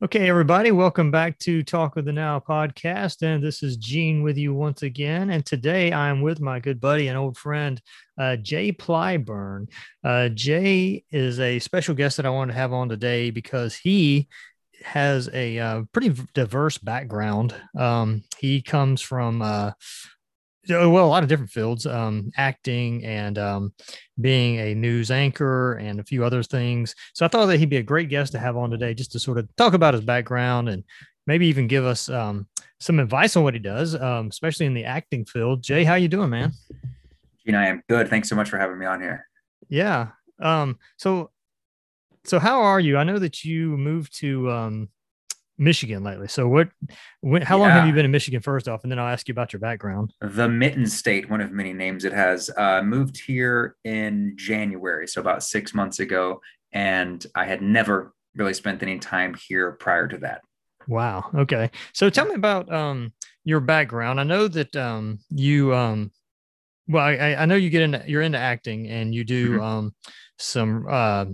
Okay, everybody, welcome back to Talk of the Now podcast. And this is Gene with you once again. And today I'm with my good buddy and old friend, uh, Jay Plyburn. Uh, Jay is a special guest that I wanted to have on today because he has a uh, pretty diverse background. Um, he comes from uh, well, a lot of different fields, um, acting and um, being a news anchor and a few other things. So I thought that he'd be a great guest to have on today, just to sort of talk about his background and maybe even give us um, some advice on what he does, um, especially in the acting field. Jay, how you doing, man? Know, I am good. Thanks so much for having me on here. Yeah. Um, so, so how are you? I know that you moved to um, Michigan lately. So what, when, how yeah. long have you been in Michigan first off? And then I'll ask you about your background. The Mitten State, one of many names it has, uh, moved here in January. So about six months ago. And I had never really spent any time here prior to that. Wow. Okay. So tell me about um, your background. I know that um, you, um, well, I, I know you get into, you're into acting and you do mm-hmm. um, some uh,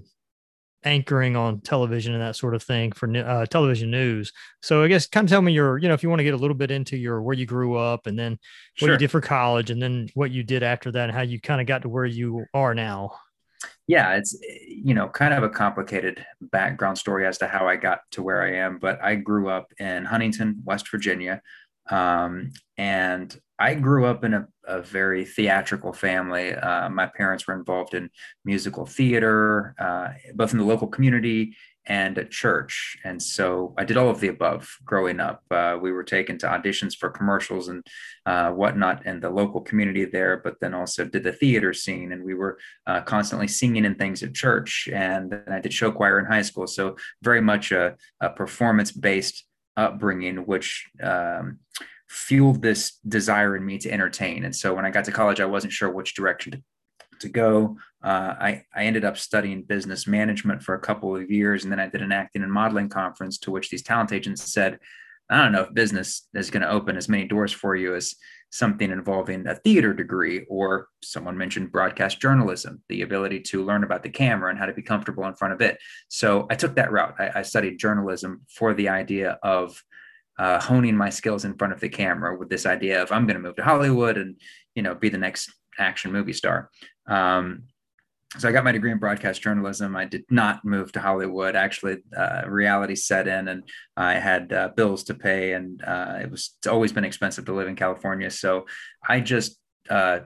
anchoring on television and that sort of thing for uh, television news. So I guess kind of tell me your, you know, if you want to get a little bit into your where you grew up and then what sure. you did for college and then what you did after that and how you kind of got to where you are now. Yeah, it's you know kind of a complicated background story as to how I got to where I am, but I grew up in Huntington, West Virginia, um, and I grew up in a, a very theatrical family. Uh, my parents were involved in musical theater, uh, both in the local community and at church. And so I did all of the above growing up. Uh, we were taken to auditions for commercials and uh, whatnot in the local community there, but then also did the theater scene. And we were uh, constantly singing and things at church. And, I did show choir in high school. So very much a, a performance based upbringing, which um, fueled this desire in me to entertain. And so when I got to college, I wasn't sure which direction to, to go. Uh, I, I ended up studying business management for a couple of years. And then I did an acting and modeling conference to which these talent agents said, I don't know if business is going to open as many doors for you as something involving a theater degree, or someone mentioned broadcast journalism, the ability to learn about the camera and how to be comfortable in front of it. So I took that route. I, I studied journalism for the idea of uh, honing my skills in front of the camera with this idea of I'm going to move to Hollywood and you know be the next action movie star. Um, so I got my degree in broadcast journalism. I did not move to Hollywood. Actually, uh, reality set in, and I had uh, bills to pay, and uh, it was it's always been expensive to live in California. So I just uh,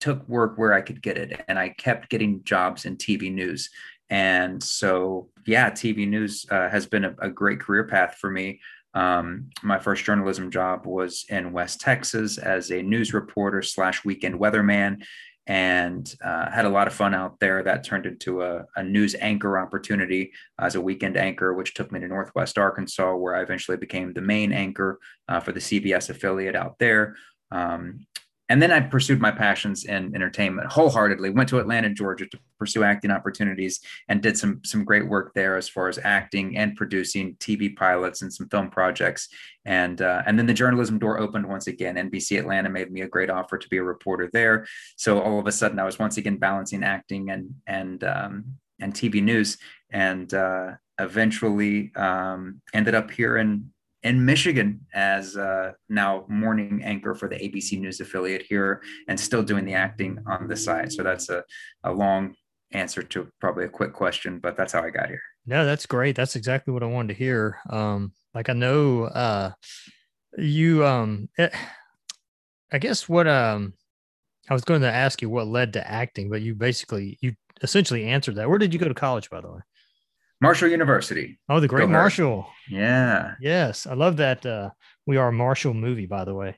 took work where I could get it, and I kept getting jobs in TV news. And so, yeah, TV news uh, has been a, a great career path for me. Um, my first journalism job was in West Texas as a news reporter slash weekend weatherman, and uh, had a lot of fun out there. That turned into a, a, news anchor opportunity as a weekend anchor, which took me to Northwest Arkansas, where I eventually became the main anchor uh, for the CBS affiliate out there. Um, and then I pursued my passions in entertainment wholeheartedly. Went to Atlanta, Georgia to pursue acting opportunities and did some some great work there as far as acting and producing TV pilots and some film projects. And uh, and then the journalism door opened once again. NBC Atlanta made me a great offer to be a reporter there. So all of a sudden, I was once again balancing acting and and um, and TV news, and uh, eventually um, ended up here in in Michigan as uh, now morning anchor for the ABC News affiliate here and still doing the acting on the side. So that's a, a long answer to probably a quick question, but that's how I got here. No, that's great. That's exactly what I wanted to hear. Um, like I know uh, you, um, it, eh, I guess what um, I was going to ask you what led to acting, but you basically, you essentially answered that. Where did you go to college, by the way? Marshall University. Oh, the Great Marshall. Yeah. Yes, I love that. Uh, we are Marshall movie, by the way.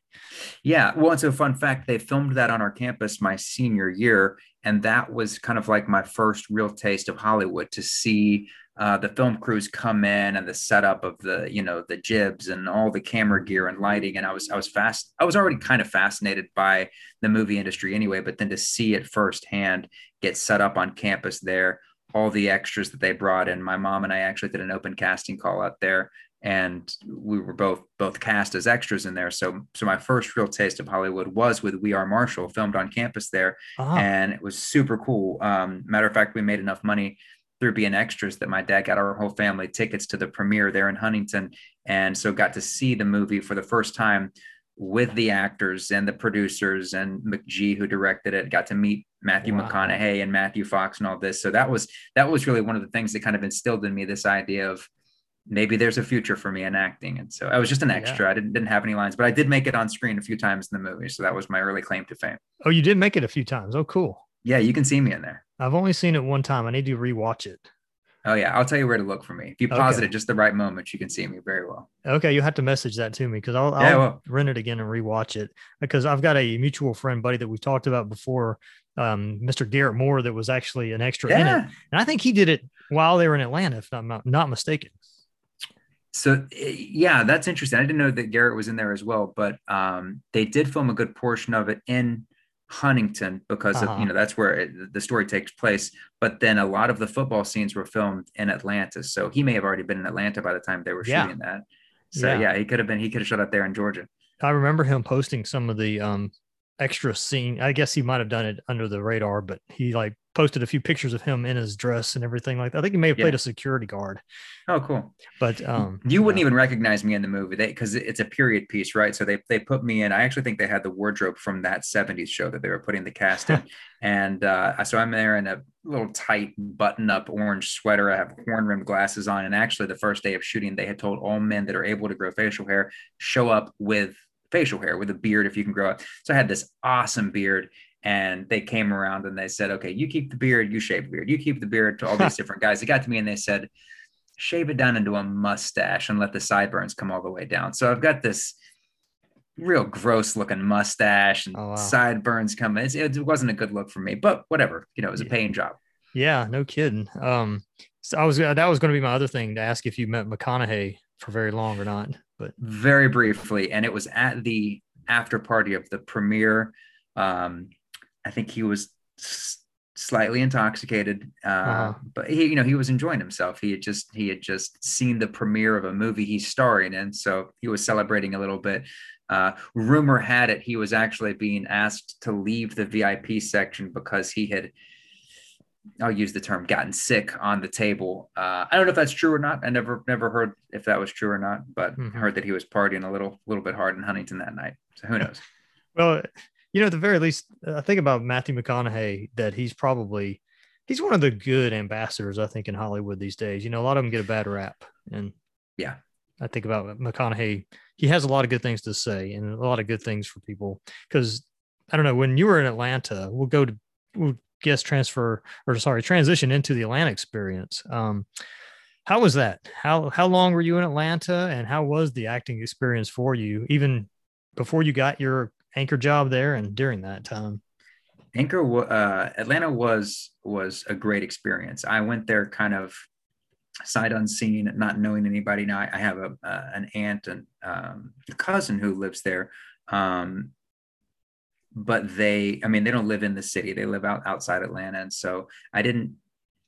Yeah. Well, it's a fun fact. They filmed that on our campus my senior year, and that was kind of like my first real taste of Hollywood to see uh, the film crews come in and the setup of the you know the jibs and all the camera gear and lighting and i was i was fast i was already kind of fascinated by the movie industry anyway but then to see it firsthand get set up on campus there all the extras that they brought in. My mom and I actually did an open casting call out there and we were both both cast as extras in there. So so my first real taste of Hollywood was with We Are Marshall, filmed on campus there, uh-huh. and it was super cool. Um, matter of fact, we made enough money through being extras that my dad got our whole family tickets to the premiere there in Huntington, and so got to see the movie for the first time with the actors and the producers and McG who directed it. Got to meet Matthew wow. McConaughey and Matthew Fox and all this. So that was that was really one of the things that kind of instilled in me this idea of maybe there's a future for me in acting. And so I was just an extra. Yeah. I didn't didn't have any lines, but I did make it on screen a few times in the movie. So that was my early claim to fame. Oh, you did make it a few times. Oh, cool. Yeah, you can see me in there. I've only seen it one time. I need to rewatch it. Oh yeah, I'll tell you where to look for me. If you pause okay. it at just the right moment, you can see me very well. Okay, you have to message that to me because I'll, I'll yeah, well. rent it again and rewatch it because I've got a mutual friend buddy that we talked about before, um, Mr. Garrett Moore, that was actually an extra yeah. in it, and I think he did it while they were in Atlanta, if I'm not, not mistaken. So eh, yeah, that's interesting. I didn't know that Garrett was in there as well, but um, they did film a good portion of it in Huntington because uh-huh. of, you know that's where it, the story takes place. But then a lot of the football scenes were filmed in Atlanta, so he may have already been in Atlanta by the time they were yeah. shooting that. So yeah. yeah, he could have been. He could have shot up there in Georgia. I remember him posting some of the um, extra scene. I guess he might have done it under the radar, but he like posted a few pictures of him in his dress and everything like that. I think he may have played yeah. a security guard. Oh, cool. But um, you wouldn't even recognize me in the movie because it's a period piece, right? So they they put me in. I actually think they had the wardrobe from that '70s show that they were putting the cast in, and uh, so I'm there in a little tight button-up orange sweater. I have horn-rimmed glasses on, and actually the first day of shooting, they had told all men that are able to grow facial hair show up with facial hair with a beard if you can grow it. So I had this awesome beard and they came around and they said, okay, you keep the beard, you shave the beard, you keep the beard to all these different guys. They got to me and they said, shave it down into a mustache and let the sideburns come all the way down. So I've got this real gross looking mustache and oh, wow. sideburns coming. It, it, wasn't a good look for me, but whatever, you know, it was a paying job. Yeah, no kidding. Um, so I was, that was going to be my other thing to ask if you met McConaughey for very long or not, but very briefly. And it was at the after party of the premiere. Um, I think he was s- slightly intoxicated, uh, uh-huh. but he, you know, he was enjoying himself. He had just he had just seen the premiere of a movie he's starring in, so he was celebrating a little bit. Uh, rumor had it he was actually being asked to leave the VIP section because he had. I'll use the term gotten sick on the table. Uh, I don't know if that's true or not. I never never heard if that was true or not, but mm-hmm. heard that he was partying a little little bit hard in Huntington that night. So who knows? well, you know, at the very least, I think about Matthew McConaughey that he's probably he's one of the good ambassadors I think in Hollywood these days. You know, a lot of them get a bad rap, and yeah, I think about McConaughey. He has a lot of good things to say and a lot of good things for people. Because I don't know when you were in Atlanta, we'll go to we'll guest transfer or sorry transition into the Atlanta experience. Um, how was that? How how long were you in Atlanta, and how was the acting experience for you, even before you got your anchor job there and during that time? Anchor uh, Atlanta was was a great experience. I went there kind of sight unseen, not knowing anybody. Now I, have a uh, an aunt and um, a cousin who lives there, um, but they, I mean, they don't live in the city. They live out outside Atlanta, and so I didn't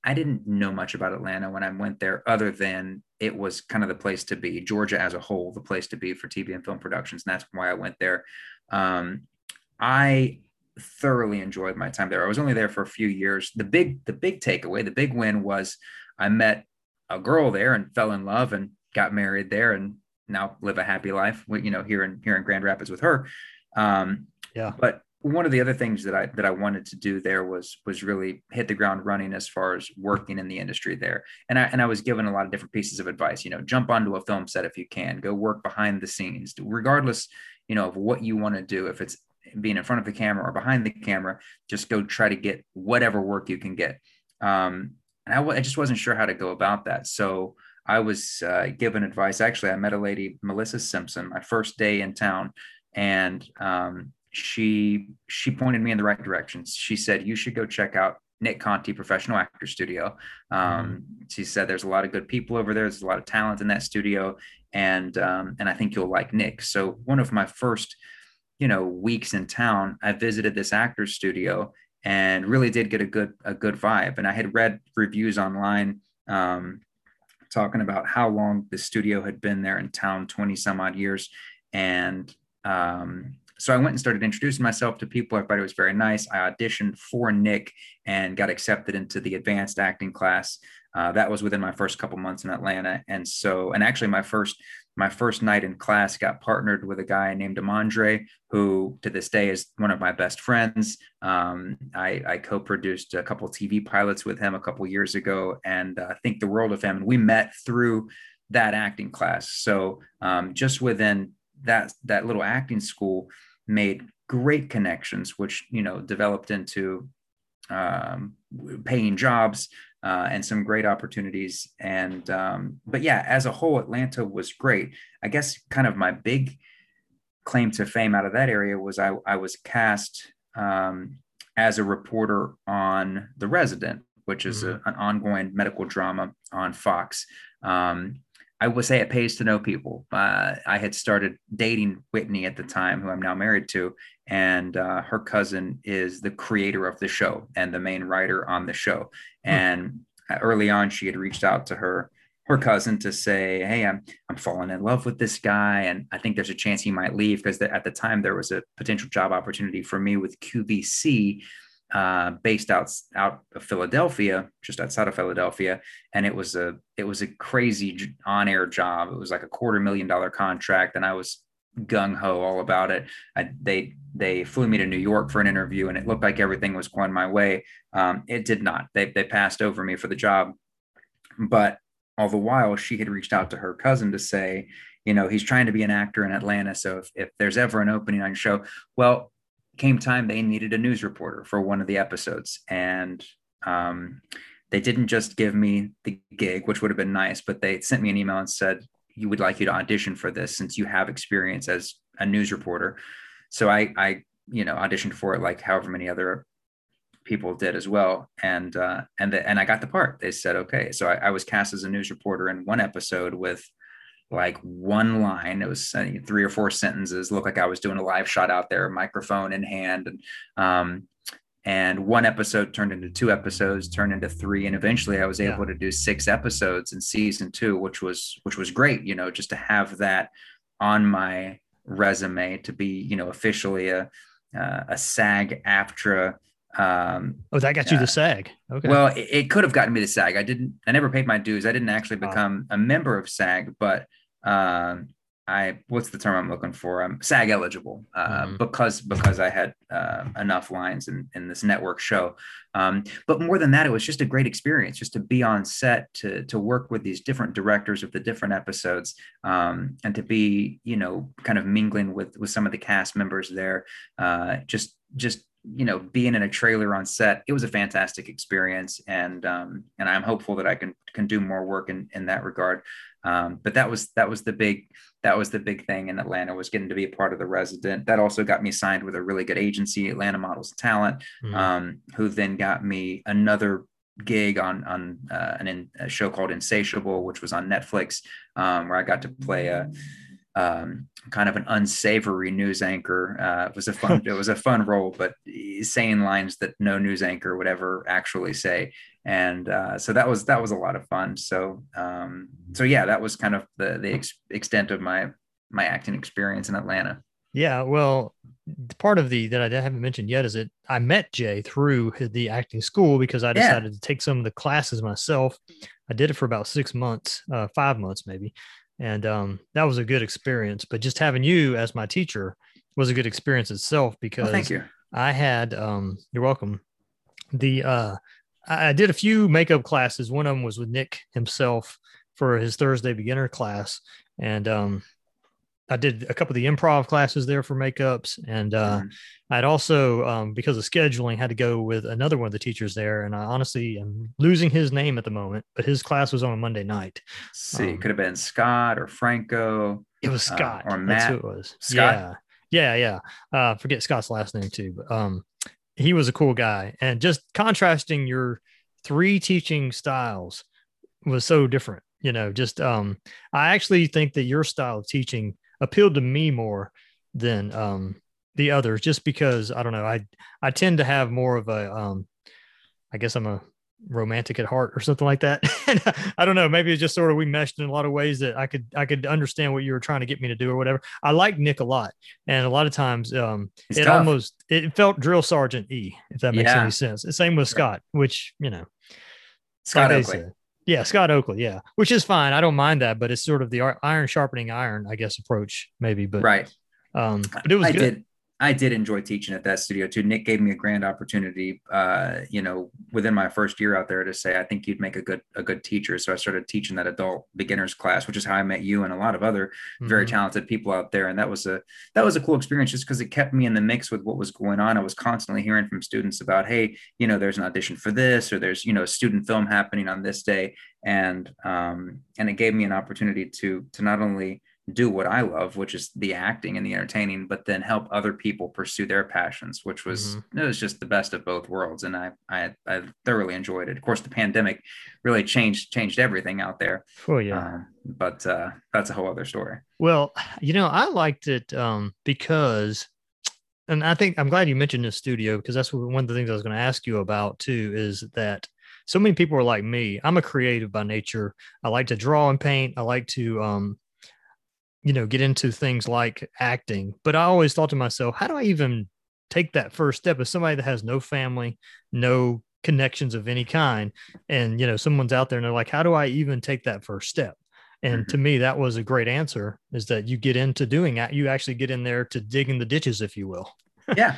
I didn't know much about Atlanta when I went there, other than it was kind of the place to be. Georgia as a whole, the place to be for TV and film productions, and that's why I went there. Um, I thoroughly enjoyed my time there. I was only there for a few years. The big, the big takeaway, the big win was I met a girl there and fell in love and got married there and now live a happy life. You know, here in here in Grand Rapids with her. Um, yeah. But one of the other things that I that I wanted to do there was was really hit the ground running as far as working in the industry there. And I and I was given a lot of different pieces of advice. You know, jump onto a film set if you can. Go work behind the scenes, regardless you know, of what you want to do. If it's being in front of the camera or behind the camera, just go try to get whatever work you can get. Um, and I, I just wasn't sure how to go about that. So I was uh, given advice. Actually, I met a lady, Melissa Simpson, my first day in town, and um, she she pointed me in the right direction. She said you should go check out Nick Conti Professional Actor Studio. Um, mm-hmm. She said there's a lot of good people over there. There's a lot of talent in that studio, and um, and I think you'll like Nick. So one of my first, you know, weeks in town, I visited this actor's studio and really did get a good a good vibe. And I had read reviews online um, talking about how long the studio had been there in town, twenty some odd years, and um, so I went and started introducing myself to people. Everybody was very nice. I auditioned for Nick and got accepted into the advanced acting class. uh, that was within my first couple months in Atlanta. And so, and actually, my first my first night in class got partnered with a guy named Amandre, who to this day is one of my best friends. Um, I, I, co-produced a couple TV pilots with him a couple years ago, and uh, think the world of him. And we met through that acting class. So um, just within that that little acting school, made great connections, which you know developed into um, paying jobs uh, and some great opportunities. And um, but yeah, as a whole, Atlanta was great. I guess kind of my big claim to fame out of that area was I, I was cast um, as a reporter on The Resident, which is mm-hmm. a, an ongoing medical drama on Fox. Um, I would say it pays to know people. Uh, I had started dating Whitney at the time, who I'm now married to, and uh, her cousin is the creator of the show and the main writer on the show. Hmm. And early on, she had reached out to her her cousin to say, "Hey, I'm I'm falling in love with this guy, and I think there's a chance he might leave because at the time there was a potential job opportunity for me with QVC." Uh, based out out of Philadelphia, just outside of Philadelphia, and it was a it was a crazy on air job. It was like a quarter million dollar contract, and I was gung ho all about it. I, they they flew me to New York for an interview, and it looked like everything was going my way. Um, it did not. They they passed over me for the job, but all the while she had reached out to her cousin to say, you know, he's trying to be an actor in Atlanta, so if if there's ever an opening on your show, well, came time they needed a news reporter for one of the episodes, and um, they didn't just give me the gig, which would have been nice, but they sent me an email and said, you would like you to audition for this since you have experience as a news reporter. So I, I, you know, auditioned for it like however many other people did as well, and uh, and the, and I got the part. They said okay, so I, I was cast as a news reporter in one episode with like one line. It was three or four sentences. Looked like I was doing a live shot out there, microphone in hand, and um, and one episode turned into two episodes turned into three and eventually i was able yeah. to do six episodes in season two which was which was great you know just to have that on my resume to be you know officially a uh, a sag aftra um oh that got you uh, the sag okay well it, it, could have gotten me the sag i didn't i never paid my dues i didn't actually become a member of sag but um I what's the term I'm looking for? I'm SAG eligible uh, mm-hmm. because because I had uh, enough lines in, in this network show. Um, but more than that, it was just a great experience just to be on set to to work with these different directors of the different episodes um, and to be you know kind of mingling with with some of the cast members there. Uh, just just you know being in a trailer on set it was a fantastic experience and um, and i'm hopeful that i can can do more work in in that regard um, but that was that was the big that was the big thing in Atlanta was getting to be a part of the resident. That also got me signed with a really good agency, Atlanta Models Talent, mm-hmm. um, who then got me another gig on on uh, an, a show called Insatiable, which was on Netflix, um, where I got to play a um, kind of an unsavory news anchor. Uh, it was a fun it was a fun role, but saying lines that no news anchor would ever actually say and uh, so that was that was a lot of fun. So um, so yeah, that was kind of the the ex- extent of my my acting experience in Atlanta. Yeah, well, part of the that I haven't mentioned yet is that I met Jay through the acting school because I decided yeah. to take some of the classes myself. I did it for about six months, uh, five months maybe, and um, that was a good experience. But just having you as my teacher was a good experience itself because well, thank you. I had um, you're welcome. The uh, I did a few makeup classes. One of them was with Nick himself for his Thursday beginner class, and um, I did a couple of the improv classes there for makeups, and uh, mm-hmm. I'd also um, because of scheduling had to go with another one of the teachers there, and I honestly am losing his name at the moment, but his class was on a Monday night. Let's see, um, could have been Scott or Franco. It was uh, Scott uh, or Matt. That's who it was. Scott? Yeah, yeah, yeah. Uh, forget Scott's last name too, but um, he was a cool guy. And just contrasting your three teaching styles was so different. You know, just um, I actually think that your style of teaching appealed to me more than um the others, just because I don't know. I I tend to have more of a um, I guess I'm a romantic at heart or something like that. I don't know. Maybe it's just sort of we meshed in a lot of ways that I could I could understand what you were trying to get me to do or whatever. I like Nick a lot, and a lot of times um, it tough. almost it felt drill sergeant E if that makes yeah. any sense. The same with Scott, which you know, Scott Oakley. Yeah, Scott Oakley. Yeah, which is fine. I don't mind that, but it's sort of the iron sharpening iron, I guess, approach maybe. But right. Um, but it was I good. did. I did enjoy teaching at that studio too. Nick gave me a grand opportunity, uh, you know, within my first year out there to say, I think you'd make a good a good teacher. So I started teaching that adult beginners class, which is how I met you and a lot of other very Mhm. talented people out there. And that was a that was a cool experience just because it kept me in the mix with what was going on. I was constantly hearing from students about, hey, you know, there's an audition for this, or there's, you know, a student film happening on this day. And um, and it gave me an opportunity to to not only do what I love, which is the acting and the entertaining, but then help other people pursue their passions, which was it was just the best of both worlds, and I I, I thoroughly enjoyed it. Of course, the pandemic really changed changed everything out there, Oh yeah. um, but uh, that's a whole other story. Well, you know, I liked it um, because, and I think I'm glad you mentioned the studio because that's one of the things I was going to ask you about too. Is that so many people are like me. I'm a creative by nature. I like to draw and paint. I like to, um, you know, get into things like acting. But I always thought to myself, how do I even take that first step as somebody that has no family, no connections of any kind, and you know, someone's out there and they're like, how do I even take that first step? And to mm-hmm. me, that was a great answer is that you get into doing that. You actually get in there to dig in the ditches, if you will. yeah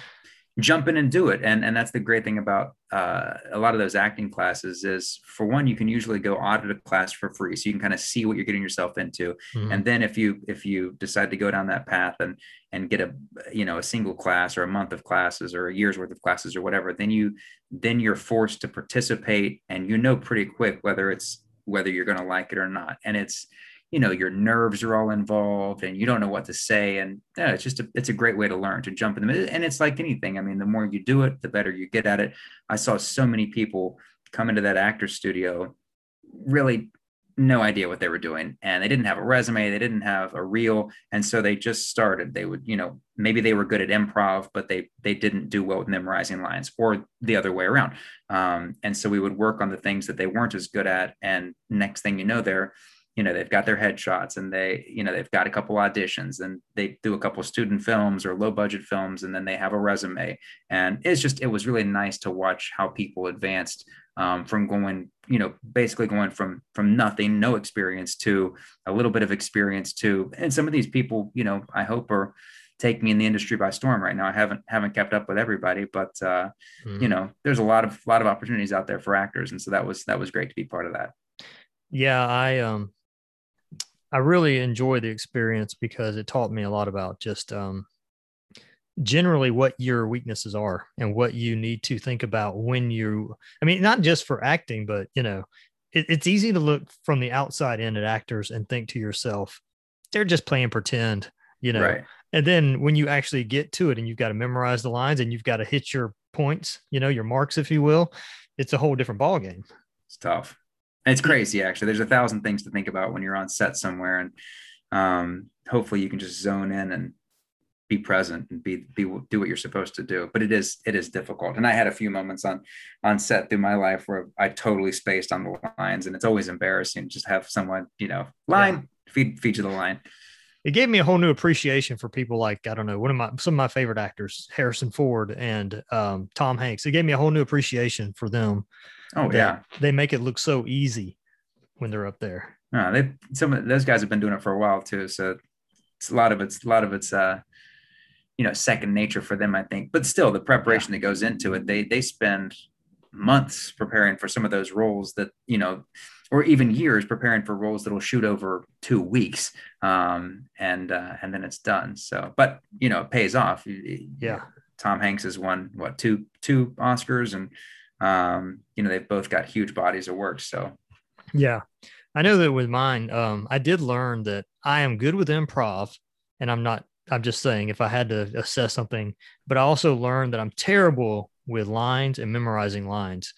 jump in and do it. And and that's the great thing about uh, a lot of those acting classes is for one you can usually go audit a class for free so you can kind of see what you're getting yourself into. Mhm. and then if you if you decide to go down that path and and get a you know a single class or a month of classes or a year's worth of classes or whatever then you then you're forced to participate and you know pretty quick whether it's whether you're going to like it or not. And it's you know your nerves are all involved and you don't know what to say. And yeah it's just a, it's a great way to learn to jump in the middle. And it's like anything. I mean the more you do it the better you get at it. I saw so many people come into that actor studio really no idea what they were doing. And they didn't have a resume. They didn't have a reel. And so they just started. They would you know maybe they were good at improv but they they didn't do well with memorizing lines or the other way around. Um, and so we would work on the things that they weren't as good at. And next thing you know they're you know they've got their headshots and they you know they've got a couple auditions and they do a couple student films or low budget films and then they have a resume. And it's just it was really nice to watch how people advanced um, from going you know basically going from from nothing no experience to a little bit of experience to and some of these people you know i hope are taking me in the industry by storm right now. I haven't haven't kept up with everybody but uh Mhm. you know there's a lot of lot of opportunities out there for actors. And so that was that was great to be part of that. Yeah, I um, I really enjoy the experience because it taught me a lot about just um, generally what your weaknesses are and what you need to think about when you. I mean, not just for acting, but you know, it, it's easy to look from the outside in at actors and think to yourself, they're just playing pretend, you know. right And then when you actually get to it and you've got to memorize the lines and you've got to hit your points, you know, your marks, if you will, it's a whole different ballgame. It's tough. It's crazy, actually. There's a thousand things to think about when you're on set somewhere, and um, hopefully you can just zone in and be present and be be do what you're supposed to do. But it is it is difficult. And I had a few moments on on set through my life where I totally spaced on the lines, and it's always embarrassing just have someone you know line feed feed you the line. It gave me a whole new appreciation for people like, I don't know, one of my some of my favorite actors, Harrison Ford and um, Tom Hanks. It gave me a whole new appreciation for them. Oh yeah, They make it look so easy when they're up there. no, they some of those guys have been doing it for a while too. So it's a lot of it's a lot of it's uh you know second nature for them, I think. But still, the preparation that goes into it, they they spend months preparing for some of those roles that you know or even years preparing for roles that'll shoot over two weeks um, and uh, and then it's done so but you know it pays off Yeah. tom hanks has won what two two oscars and um, you know they've both got huge bodies of work so Yeah. I know that with mine, um, I did learn that I am good with improv and I'm not, I'm just saying if I had to assess something, but I also learned that I'm terrible with lines and memorizing lines.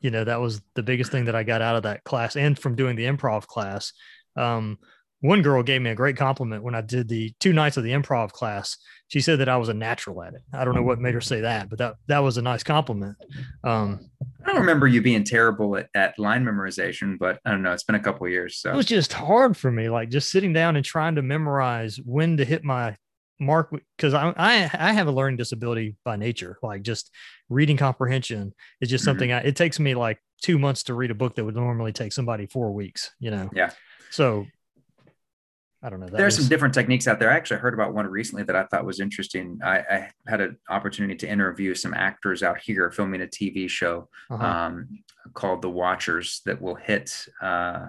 You know, that was the biggest thing that I got out of that class and from doing the improv class. Um, one girl gave me a great compliment when I did the two nights of the improv class. She said that I was a natural at it. I don't know what made her say that, but that that was a nice compliment. Um, i don't remember you being terrible at, at line memorization but i don't know it's been a couple of years so it was just hard for me like just sitting down and trying to memorize when to hit my mark because I, I i have a learning disability by nature like just reading comprehension is just Mhm. something I, it takes me like two months to read a book that would normally take somebody four weeks, you know? Yeah. So I don't know. There's some different techniques out there. I actually heard about one recently that I thought was interesting. I, I had an opportunity to interview some actors out here filming a TV show uh-huh. um, called The Watchers that will hit uh,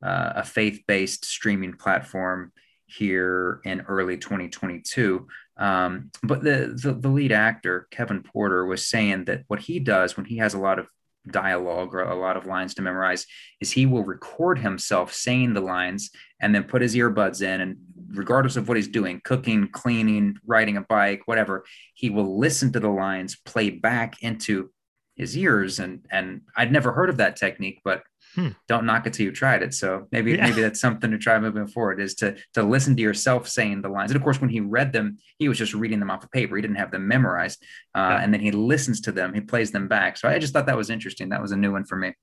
uh, a faith-based streaming platform here in early 2022. Um, but the, the, the lead actor Kevin Porter was saying that what he does when he has a lot of dialogue or a lot of lines to memorize is he will record himself saying the lines and then put his earbuds in and regardless of what he's doing cooking cleaning riding a bike whatever he will listen to the lines play back into his ears. And and I'd never heard of that technique but hmm. don't knock it till you've tried it. So maybe yeah. maybe that's something to try moving forward is to to listen to yourself saying the lines. And of course, when he read them, he was just reading them off of paper. He didn't have them memorized. Uh, yeah. And then he listens to them. He plays them back. So I just thought that was interesting. That was a new one for me.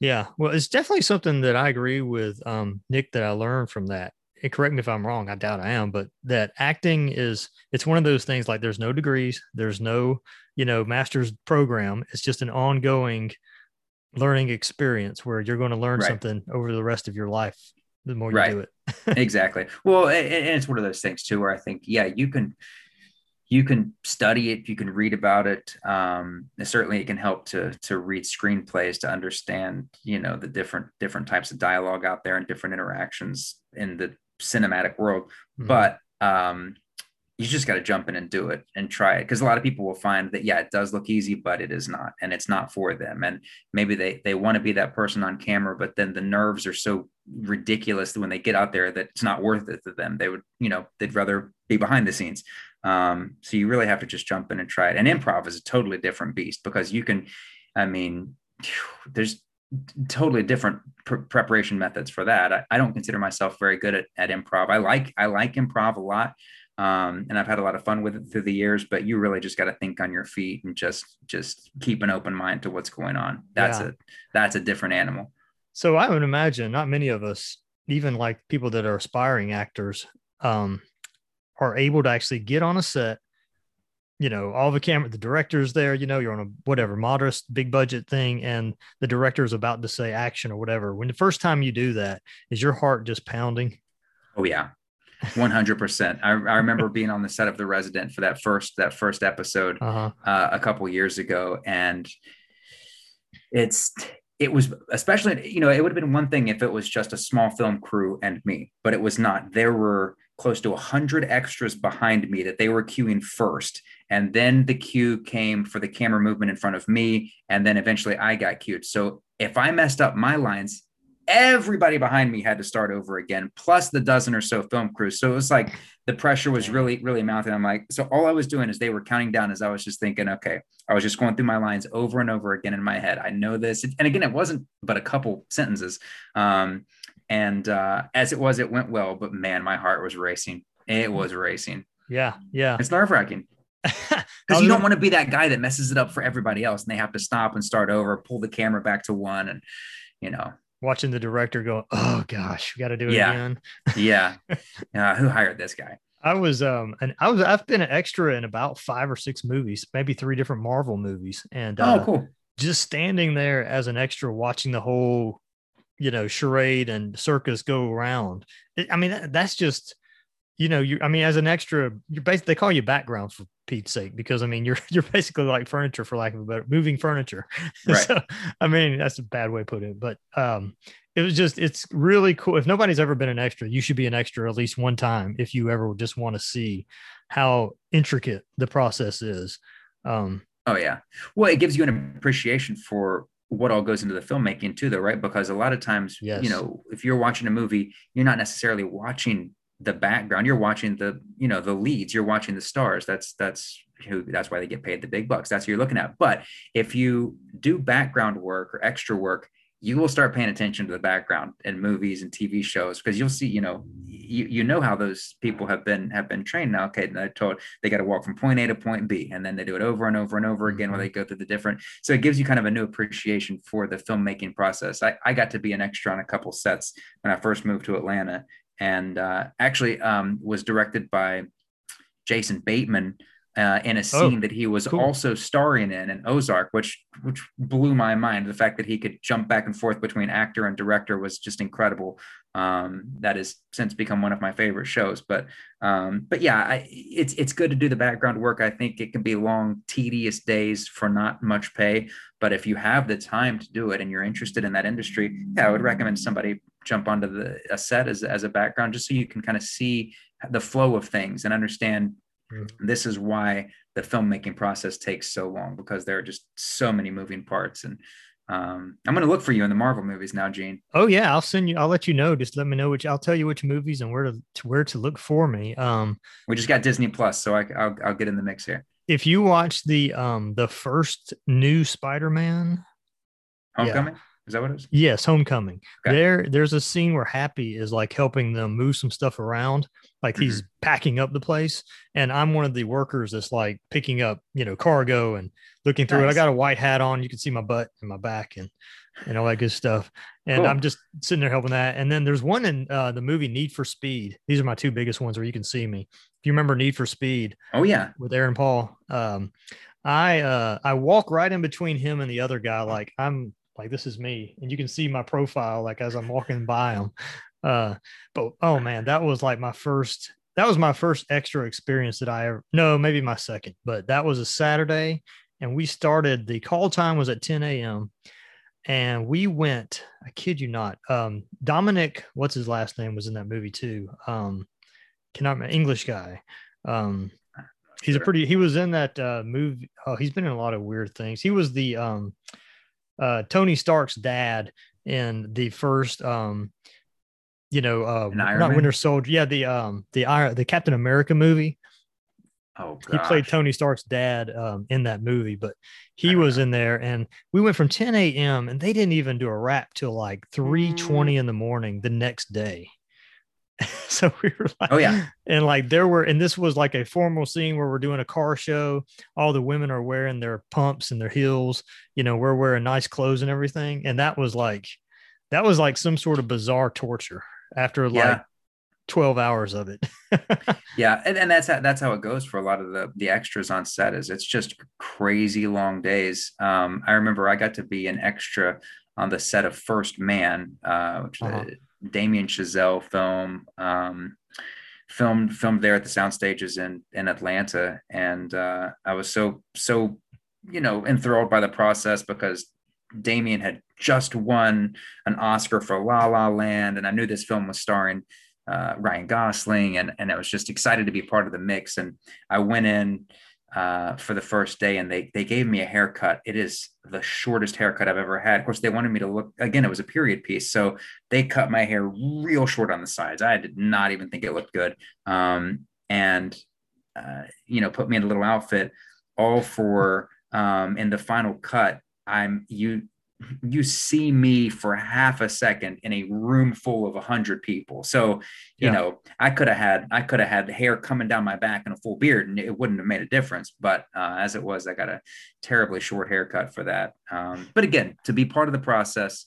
Yeah, well, it's definitely something that I agree with um, Nick that I learned from that. And correct me if I'm wrong. I doubt I am, but that acting is it's one of those things like there's no degrees, there's no you know master's program. It's just an ongoing learning experience where you're going to learn right. something over the rest of your life the more you right. do it. exactly. Well, and, it's one of those things too, where I think, yeah, you can, you can study it, you can read about it. Um, certainly it can help to, to read screenplays to understand, you know, the different, different types of dialogue out there and different interactions in the cinematic world. Mm-hmm. But, um, you just got to jump in and do it and try it because a lot of people will find that yeah it does look easy but it is not and it's not for them and maybe they they want to be that person on camera but then the nerves are so ridiculous when they get out there that it's not worth it to them they would you know they'd rather be behind the scenes. Um, so you really have to just jump in and try it and improv is a totally different beast because you can i mean there's totally different pr- preparation methods for that. I, I, don't consider myself very good at, at improv. I like i like improv a lot um, and I've had a lot of fun with it through the years. But you really just got to think on your feet and just just keep an open mind to what's going on. That's yeah. a that's a different animal. So I would imagine not many of us, even like people that are aspiring actors, um, are able to actually get on a set. You know, all the camera, the director's there. You know, you're on a whatever modest, big budget thing, and the director is about to say action or whatever. When the first time you do that, is your heart just pounding? Oh yeah, 100%. I, I remember being on the set of The Resident for that first that first episode uh-huh. uh, a couple years ago, and it's it was especially you know it would have been one thing if it was just a small film crew and me, but it was not. There were close to 100 extras behind me that they were queuing first and then the cue came for the camera movement in front of me and then eventually i got cued so if i messed up my lines everybody behind me had to start over again, plus the dozen or so film crews. So it was like the pressure was really, really mounting. I'm like, so all I was doing is they were counting down as I was just thinking, okay, I was just going through my lines over and over again in my head. I know this. And again, it wasn't but a couple sentences. Um, and uh, as it was, it went well, but man, my heart was racing. It was racing. Yeah. Yeah. It's nerve wracking. Because you don't want to be that guy that messes it up for everybody else and they have to stop and start over, pull the camera back to one. And, you know, watching the director go, "Oh gosh, we got to do it yeah. again." yeah, uh, who hired this guy? I was um and I was I've been an extra in about five or six movies, maybe three different Marvel movies, and oh, uh, cool. Just standing there as an extra, watching the whole, you know, charade and circus go around. I mean, that, that's just, you know, you. I mean, as an extra, you're basically they call you background for Pete's sake, because I mean, you're you're basically like furniture for lack of a better moving furniture. Right. so, I mean, that's a bad way to put it, but um, it was just it's really cool. If nobody's ever been an extra, you should be an extra at least one time if you ever just want to see how intricate the process is. Um, oh yeah, well, it gives you an appreciation for what all goes into the filmmaking too, though, right? Because a lot of times, yes. you know, if you're watching a movie, you're not necessarily watching the background you're watching the you know the leads you're watching the stars that's that's who that's why they get paid the big bucks that's what you're looking at but if you do background work or extra work you will start paying attention to the background in movies and TV shows because you'll see, you know, you, you know how those people have been have been trained now. Okay, they're told they got to walk from point A to point B, and then they do it over and over and over again mm-hmm. where they go through the different. So it gives you kind of a new appreciation for the filmmaking process. I, I got to be an extra on a couple sets when I first moved to Atlanta, and uh, actually um, was directed by Jason Bateman, uh, in a scene oh, that he was cool. also starring in in Ozark, which which blew my mind. The fact that he could jump back and forth between actor and director was just incredible. Um, that has since become one of my favorite shows. But um, but yeah, I, it's it's good to do the background work. I think it can be long, tedious days for not much pay. But if you have the time to do it and you're interested in that industry, yeah, I would recommend somebody jump onto the a set as as a background just so you can kind of see the flow of things and understand Mm-hmm. This is why the filmmaking process takes so long because there are just so many moving parts. And um, I'm going to look for you in the Marvel movies now, Gene. Oh yeah, I'll send you. I'll let you know. Just let me know which. I'll tell you which movies and where to, to where to look for me. Um, we just got Disney Plus, so I, will I'll get in the mix here. If you watch the um the first new Spider-Man, Homecoming. Yeah. Is that what it is? Yes, Homecoming. Okay. There, there's a scene where Happy is like helping them move some stuff around, like mm-hmm. he's packing up the place and i'm one of the workers that's like picking up you know cargo and looking through nice. it i got a white hat on you can see my butt and my back and and all that good stuff and cool. i'm just sitting there helping that and then there's one in uh, the movie need for speed these are my two biggest ones where you can see me if you remember need for speed oh yeah with aaron paul um i uh i walk right in between him and the other guy like i'm like this is me and you can see my profile like as i'm walking by them uh, but oh man, that was like my first. That was my first extra experience that I ever. No, maybe my second, but that was a Saturday, and we started. The call time was at 10 a.m. And we went. I kid you not. Um, Dominic, what's his last name, was in that movie too. Um, cannot English guy. Um, he's a pretty. He was in that uh, movie. Oh, he's been in a lot of weird things. He was the um, uh, Tony Stark's dad in the first um you know, uh, not Winter Soldier. Yeah, the um the Iron the Captain America movie. Oh, gosh. he played Tony Stark's dad um, in that movie, but he was know. in there, and we went from 10 a.m. and they didn't even do a wrap till like 3:20 mm. in the morning the next day. so we were like, oh yeah, and like there were, and this was like a formal scene where we're doing a car show. All the women are wearing their pumps and their heels. You know, we're wearing nice clothes and everything, and that was like, that was like some sort of bizarre torture after yeah. like 12 hours of it. yeah. And, and that's how, that's how it goes for a lot of the, the extras on set is it's just crazy long days. Um, I remember I got to be an extra on the set of First Man, uh, which uh-huh. Damien Chazelle film, um, filmed, filmed there at the sound stages in, in Atlanta. And, uh, I was so, so, you know, enthralled by the process because Damien had just won an Oscar for La La Land, and I knew this film was starring uh, Ryan Gosling, and and I was just excited to be part of the mix. And I went in uh, for the first day, and they they gave me a haircut. It is the shortest haircut I've ever had. Of course, they wanted me to look again. It was a period piece, so they cut my hair real short on the sides. I did not even think it looked good, um, and uh, you know, put me in a little outfit, all for um, in the final cut I'm you you see me for half a second in a room full of a hundred people. So, you yeah. know, I could have had I could have had hair coming down my back and a full beard, and it wouldn't have made a difference. But uh, as it was, I got a terribly short haircut for that. Um, but again, to be part of the process,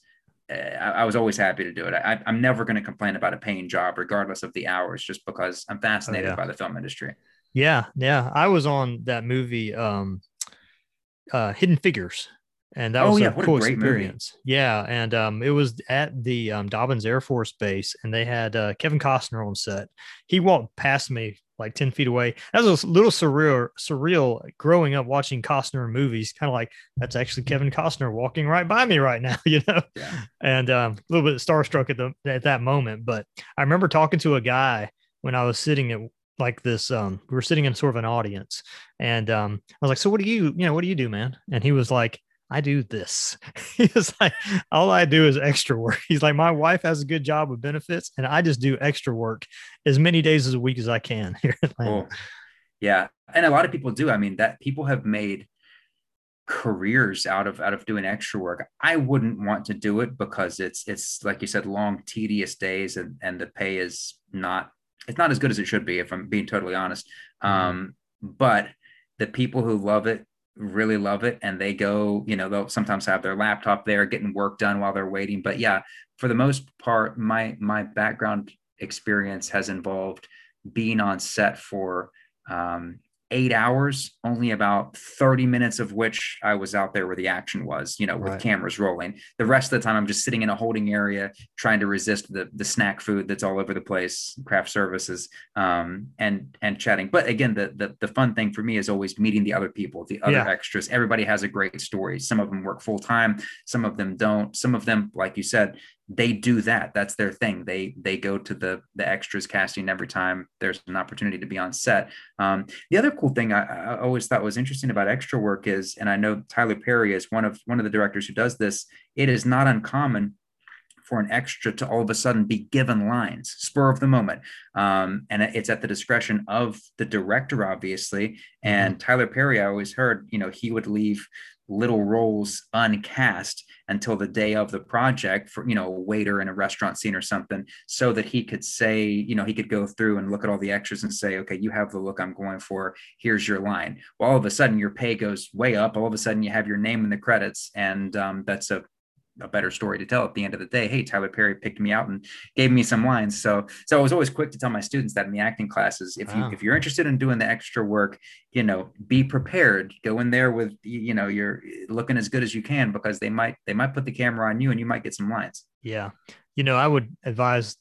uh, I, I, was always happy to do it. I, am never going to complain about a paying job, regardless of the hours, just because I'm fascinated oh, yeah. by the film industry. Yeah, yeah. I was on that movie, um, uh, Hidden Figures and that oh, was yeah, a cool a experience. Movie. Yeah, and um, it was at the um, Dobbins Air Force Base, and they had uh, Kevin Costner on set. He walked past me like ten feet away. That was a little surreal, surreal growing up watching Costner movies. Kind of like that's actually Kevin Costner walking right by me right now, you know. Yeah. And um, a little bit starstruck at the at that moment, but I remember talking to a guy when I was sitting at like this um we were sitting in sort of an audience and um i was like so what do you you know what do you do man and he was like I do this. He's like, all I do is extra work. He's like, my wife has a good job with benefits, and I just do extra work as many days as a week as I can here Atlanta. Cool. Yeah, and a lot of people do. I mean, that people have made careers out of out of doing extra work. I wouldn't want to do it because it's it's like you said, long, tedious days, and and the pay is not it's not as good as it should be. If I'm being totally honest, mm-hmm. um, but the people who love it really love it and they go you know they'll sometimes have their laptop there getting work done while they're waiting. But yeah for the most part my my background experience has involved being on set for um, eight hours, only about 30 minutes of which I was out there where the action was, you know, with right. cameras rolling. The rest of the time, I'm just sitting in a holding area trying to resist the, the snack food that's all over the place, craft services, um, and and chatting. But again, the, the, the fun thing for me is always meeting the other people, the other yeah. extras. Everybody has a great story. Some of them work full time, some of them don't. Some of them, like you said, they do that that's their thing they they go to the the extras casting every time there's an opportunity to be on set um, the other cool thing I, I, always thought was interesting about extra work is and i know tyler perry is one of one of the directors who does this it is not uncommon for an extra to all of a sudden be given lines spur of the moment um, and it's at the discretion of the director obviously mm-hmm. and mm-hmm. tyler perry i always heard you know he would leave little roles uncast until the day of the project for you know a waiter in a restaurant scene or something so that he could say you know he could go through and look at all the extras and say okay you have the look i'm going for. Here's your line. Well all of a sudden your pay goes way up. All of a sudden you have your name in the credits and um, that's a a better story to tell at the end of the day. Hey, Tyler Perry picked me out and gave me some lines. So, so I was always quick to tell my students that in the acting classes, if wow. you if you're interested in doing the extra work, you know, be prepared. Go in there with you know you're looking as good as you can because they might they might put the camera on you and you might get some lines. Yeah, you know, I would advise.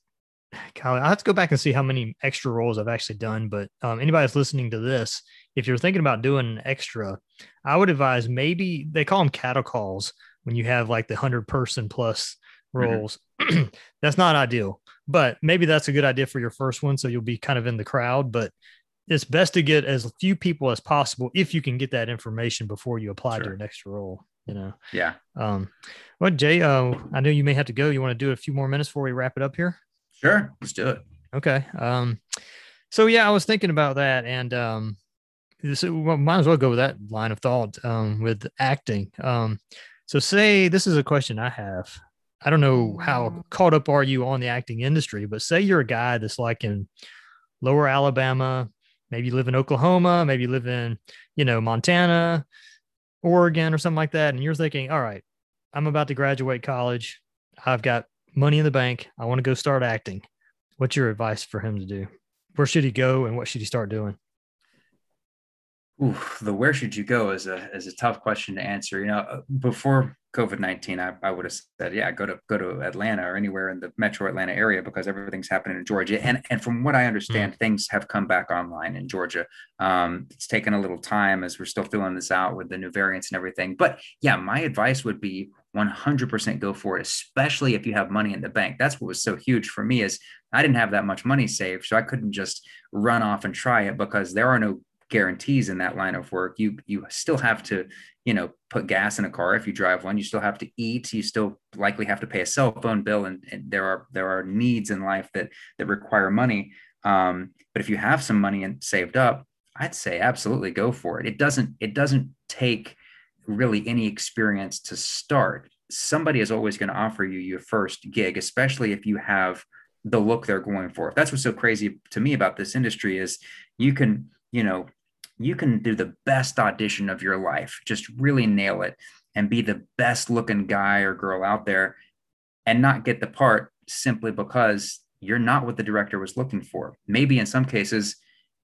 Kyle, I have to go back and see how many extra roles I've actually done. But um, anybody that's listening to this, if you're thinking about doing an extra, I would advise maybe they call them cattle calls when you have like the 100 person plus mm-hmm. roles. Mm-hmm. that's not ideal, but maybe that's a good idea for your first one. So you'll be kind of in the crowd, but it's best to get as few people as possible if you can get that information before you apply sure. to your next role. You know, yeah. Um, well, Jay, uh, I know you may have to go. You want to do a few more minutes before we wrap it up here? Sure, let's do it. Okay. Um, so yeah, I was thinking about that, and um, this well, might as well go with that line of thought um, with acting. Um, so, say this is a question I have. I don't know how caught up are you on the acting industry, but say you're a guy that's like in lower Alabama, maybe you live in Oklahoma, maybe you live in, you know, Montana, Oregon, or something like that. And you're thinking, all right, I'm about to graduate college. I've got money in the bank. I want to go start acting. What's your advice for him to do? Where should he go and what should he start doing? Ooh, the where should you go is a is a tough question to answer. You know, uh, before COVID nineteen, I, I would have said, yeah, go to go to Atlanta or anywhere in the Metro Atlanta area because everything's happening in Georgia. And and from what I understand, mm-hmm. things have come back online in Georgia. Um, it's taken a little time as we're still filling this out with the new variants and everything. But yeah, my advice would be 100% go for it, especially if you have money in the bank. That's what was so huge for me is I didn't have that much money saved, so I couldn't just run off and try it because there are no guarantees in that line of work. You you still have to you know put gas in a car if you drive one. You still have to eat. You still likely have to pay a cell phone bill and, and there are there are needs in life that that require money. Um, but if you have some money and saved up i'd say absolutely go for it. It doesn't it doesn't take really any experience to start. Somebody is always going to offer you your first gig especially if you have the look they're going for. That's what's so crazy to me about this industry is you can you know you can do the best audition of your life, just really nail it and be the best looking guy or girl out there and not get the part simply because you're not what the director was looking for. Maybe in some cases,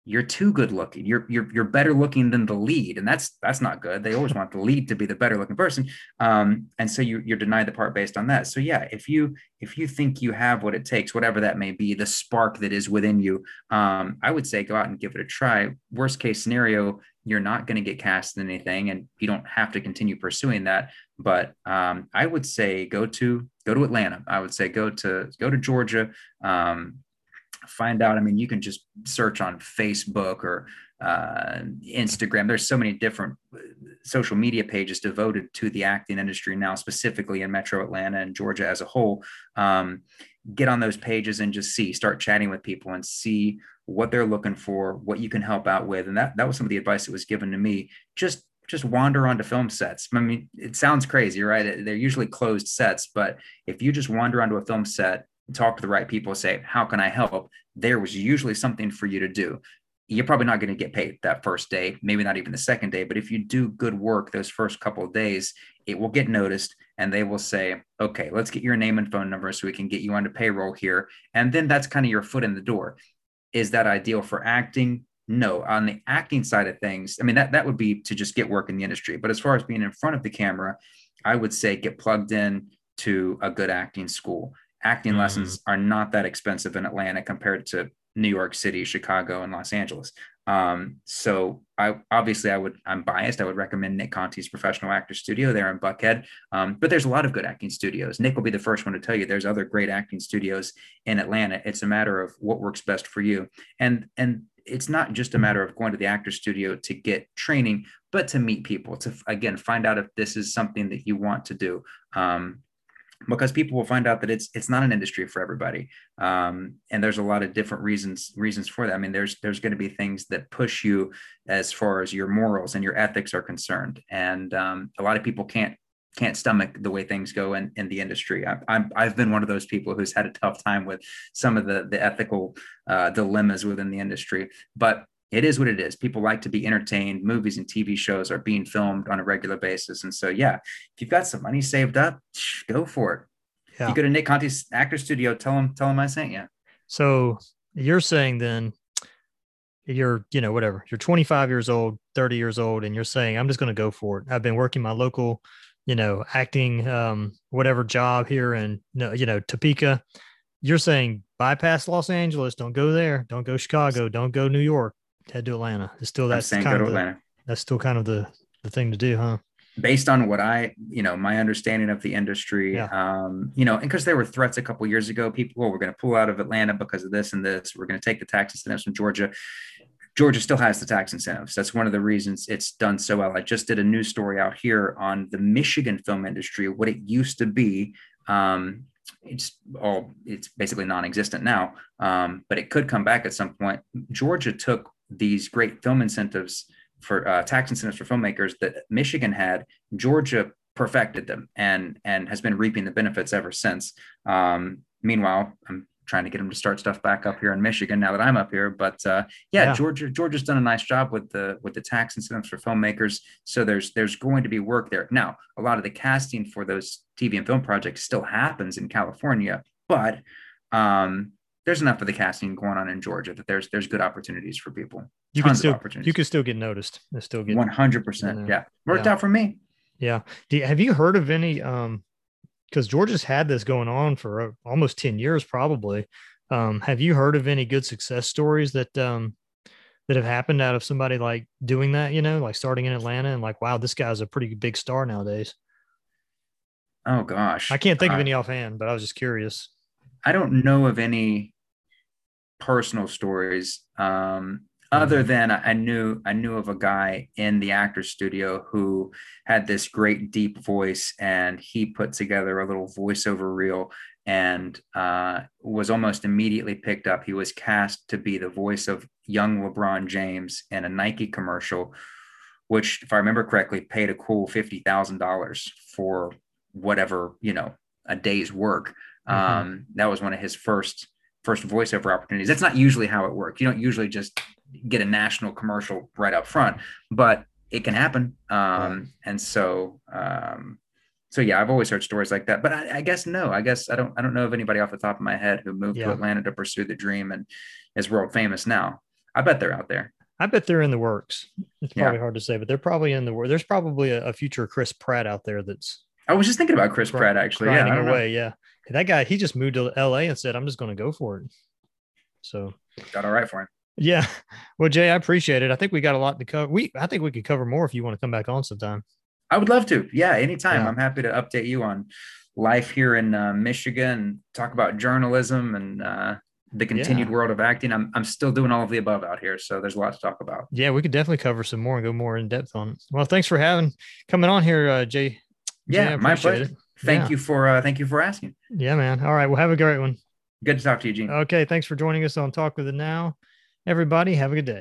you're too good looking. You're you're you're better looking than the lead, and that's that's not good. They always want the lead to be the better looking person, um, and so you you're denied the part based on that. So yeah, if you if you think you have what it takes, whatever that may be, the spark that is within you, um, I would say go out and give it a try. Worst case scenario, you're not going to get cast in anything, and you don't have to continue pursuing that. But um, I would say go to go to Atlanta. I would say go to go to Georgia. Um, find out. I mean, you can just search on Facebook or uh, Instagram. There's so many different uh, social media pages devoted to the acting industry now, specifically in Metro Atlanta and Georgia as a whole. Um, get on those pages and just see, start chatting with people and see what they're looking for, what you can help out with. And that that was some of the advice that was given to me. Just just wander onto film sets. I mean, it sounds crazy, right? They're usually closed sets, but if you just wander onto a film set talk to the right people, say, How can I help? There was usually something for you to do. You're probably not going to get paid that first day, maybe not even the second day, but if you do good work those first couple of days, it will get noticed and they will say, Okay, let's get your name and phone number so we can get you onto payroll here. And then that's kind of your foot in the door. Is that ideal for acting? no. On the acting side of things, I mean that that would be to just get work in the industry. But as far as being in front of the camera, I would say get plugged in to a good acting school. Acting mm-hmm. lessons are not that expensive in Atlanta compared to New York City, Chicago, and Los Angeles. Um, so I obviously I would I'm biased. I would recommend Nick Conti's Professional Actor Studio there in Buckhead. Um, but there's a lot of good acting studios. Nick will be the first one to tell you there's other great acting studios in Atlanta. It's a matter of what works best for you. And and it's not just a matter of going to the actor studio to get training, but to meet people, to again find out if this is something that you want to do. Um, because people will find out that it's it's not an industry for everybody. Um, and there's a lot of different reasons reasons for that. I mean there's there's going to be things that push you as far as your morals and your ethics are concerned. And um, a lot of people can't can't stomach the way things go in, in the industry. I, I'm, I've been one of those people who's had a tough time with some of the, the ethical uh, dilemmas within the industry, but it is what it is. People like to be entertained. Movies and TV shows are being filmed on a regular basis. And so, yeah, if you've got some money saved up, go for it. Yeah. You go to Nick Conti's actor studio, tell him, tell him I sent you. So you're saying then you're, you know, whatever, you're 25 years old, 30 years old, and you're saying, I'm just going to go for it. I've been working my local, you know, acting, um, whatever job here in, you know, Topeka. You're saying bypass Los Angeles, don't go there, don't go Chicago, don't go New York, head to Atlanta. It's still that's kind of the, that's still kind of the the thing to do, huh? Based on what I, you know, my understanding of the industry, yeah. um, you know, and because there were threats a couple years ago, people, well, we're going to pull out of Atlanta because of this and this. We're going to take the tax incentives from Georgia. Georgia still has the tax incentives. That's one of the reasons it's done so well. I just did a news story out here on the Michigan film industry, what it used to be. Um, it's all it's basically non-existent now, um, but it could come back at some point. Georgia took these great film incentives for uh, tax incentives for filmmakers that Michigan had, Georgia perfected them and and has been reaping the benefits ever since. Um, meanwhile, I'm trying to get them to start stuff back up here in Michigan now that I'm up here. But uh, yeah, yeah, Georgia Georgia's done a nice job with the with the tax incentives for filmmakers. So there's there's going to be work there. Now, a lot of the casting for those TV and film projects still happens in California, but um, there's enough of the casting going on in Georgia that there's there's good opportunities for people. You Tons can still you can still get noticed. It's still get one hundred percent. Yeah, worked yeah. out for me. Yeah. You, have you heard of any? Um, because Georgia's had this going on for uh, almost ten years, probably. Um, have you heard of any good success stories that um that have happened out of somebody like doing that? You know, like starting in Atlanta and like, wow, this guy's a pretty big star nowadays. Oh gosh, I can't think uh, of any offhand, but I was just curious. I don't know of any personal stories. Um, other mm-hmm. than I knew I knew of a guy in the actor studio who had this great deep voice and he put together a little voiceover reel and uh, was almost immediately picked up. He was cast to be the voice of young LeBron James in a Nike commercial, which, if I remember correctly, paid a cool fifty thousand dollars for whatever you know a day's work. Mm-hmm. Um, that was one of his first first voiceover opportunities. That's not usually how it works. You don't usually just get a national commercial right up front, but it can happen. Um, and so, um, so yeah, I've always heard stories like that, but I, I, guess no, I guess I don't, I don't know of anybody off the top of my head who moved yeah. to Atlanta to pursue the dream and is world famous now. I bet they're out there. I bet they're in the works. It's probably yeah. hard to say, but they're probably in the work. There's probably a, a, future Chris Pratt out there that's. I was just thinking about Chris Pratt actually. Yeah, away. Yeah, that guy, he just moved to LA and said, I'm just going to go for it. So got all right for him. Yeah. Well, Jay, I appreciate it. I think we got a lot to cover. We, I think we could cover more if you want to come back on sometime. I would love to. Yeah. Anytime. Yeah. I'm happy to update you on life here in uh, Michigan, talk about journalism and, uh, the continued yeah. world of acting. I'm, I'm still doing all of the above out here. So there's a lot to talk about. Yeah, we could definitely cover some more and go more in depth on it. Well, thanks for having coming on here, uh, Jay. Yeah, Jay, my pleasure. It thank yeah. you for uh, thank you for asking. Yeah, man. All right. Well, have a great one. Good to talk to you, Gene. Okay. Thanks for joining us on Talk with it Now. Everybody, have a good day.